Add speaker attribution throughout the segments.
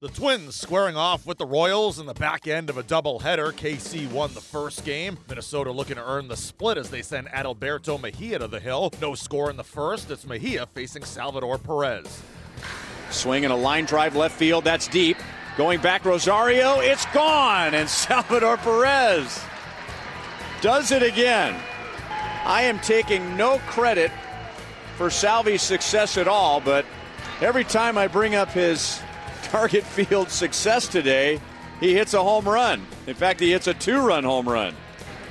Speaker 1: The Twins squaring off with the Royals in the back end of a doubleheader. KC won the first game. Minnesota looking to earn the split as they send Adalberto Mejia to the hill. No score in the first. It's Mejia facing Salvador Perez.
Speaker 2: Swinging a line drive left field. That's deep. Going back, Rosario. It's gone. And Salvador Perez does it again. I am taking no credit for Salvi's success at all, but every time I bring up his Target Field success today, he hits a home run. In fact, he hits a two run home run.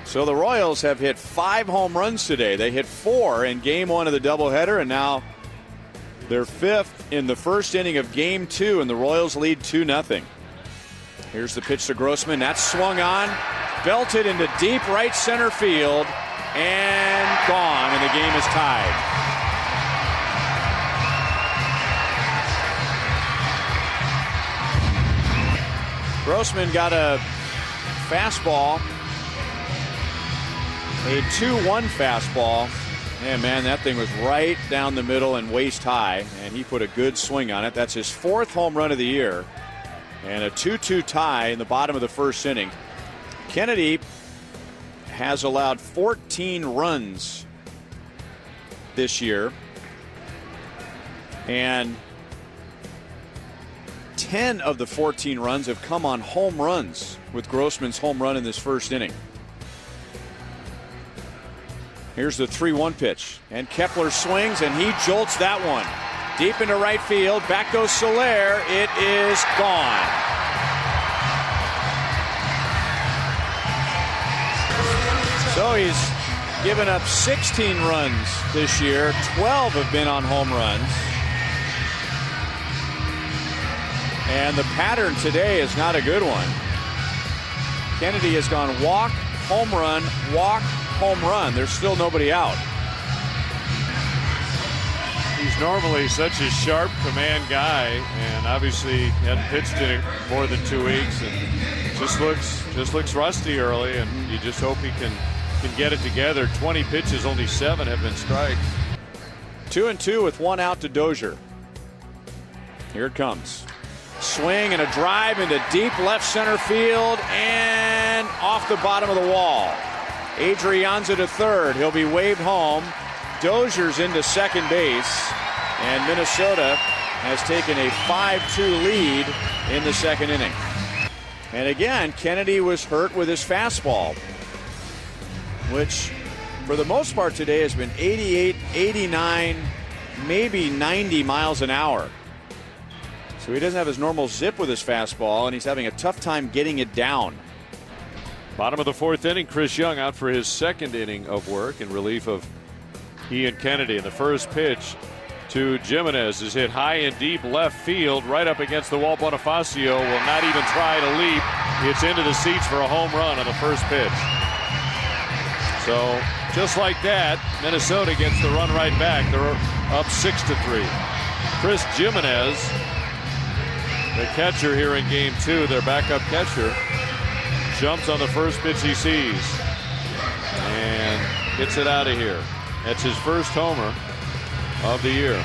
Speaker 2: So the Royals have hit five home runs today. They hit four in game one of the doubleheader, and now they're fifth in the first inning of game two, and the Royals lead 2 0. Here's the pitch to Grossman. That's swung on, belted into deep right center field, and gone, and the game is tied. Grossman got a fastball, a 2 1 fastball. And man, that thing was right down the middle and waist high, and he put a good swing on it. That's his fourth home run of the year, and a 2 2 tie in the bottom of the first inning. Kennedy has allowed 14 runs this year, and 10 of the 14 runs have come on home runs with Grossman's home run in this first inning. Here's the 3 1 pitch. And Kepler swings and he jolts that one. Deep into right field. Back goes Soler. It is gone. So he's given up 16 runs this year. 12 have been on home runs. And the pattern today is not a good one. Kennedy has gone walk, home run, walk, home run. There's still nobody out.
Speaker 3: He's normally such a sharp command guy, and obviously hadn't pitched in more than two weeks, and just looks just looks rusty early. And you just hope he can can get it together. 20 pitches, only seven have been strikes.
Speaker 2: Two and two with one out to Dozier. Here it comes. Swing and a drive into deep left center field and off the bottom of the wall. Adrianza to third. He'll be waved home. Dozier's into second base. And Minnesota has taken a 5 2 lead in the second inning. And again, Kennedy was hurt with his fastball, which for the most part today has been 88, 89, maybe 90 miles an hour. So he doesn't have his normal zip with his fastball, and he's having a tough time getting it down.
Speaker 3: Bottom of the fourth inning, Chris Young out for his second inning of work in relief of Ian Kennedy. And the first pitch to Gimenez is hit high and deep left field, right up against the wall. Bonifacio will not even try to leap. It's into the seats for a home run on the first pitch. So just like that, Minnesota gets the run right back. They're up six to three. Chris Gimenez the catcher here in game two, their backup catcher, jumps on the first pitch he sees and gets it out of here. That's his first homer of the year.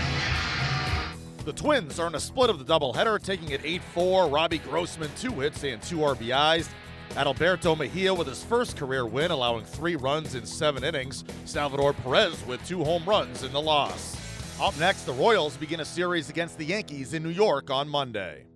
Speaker 1: The Twins are in a split of the doubleheader, taking it 8 4. Robbie Grossman, two hits and two RBIs. Adalberto Mejia with his first career win, allowing three runs in seven innings. Salvador Perez with two home runs in the loss. Up next, the Royals begin a series against the Yankees in New York on Monday.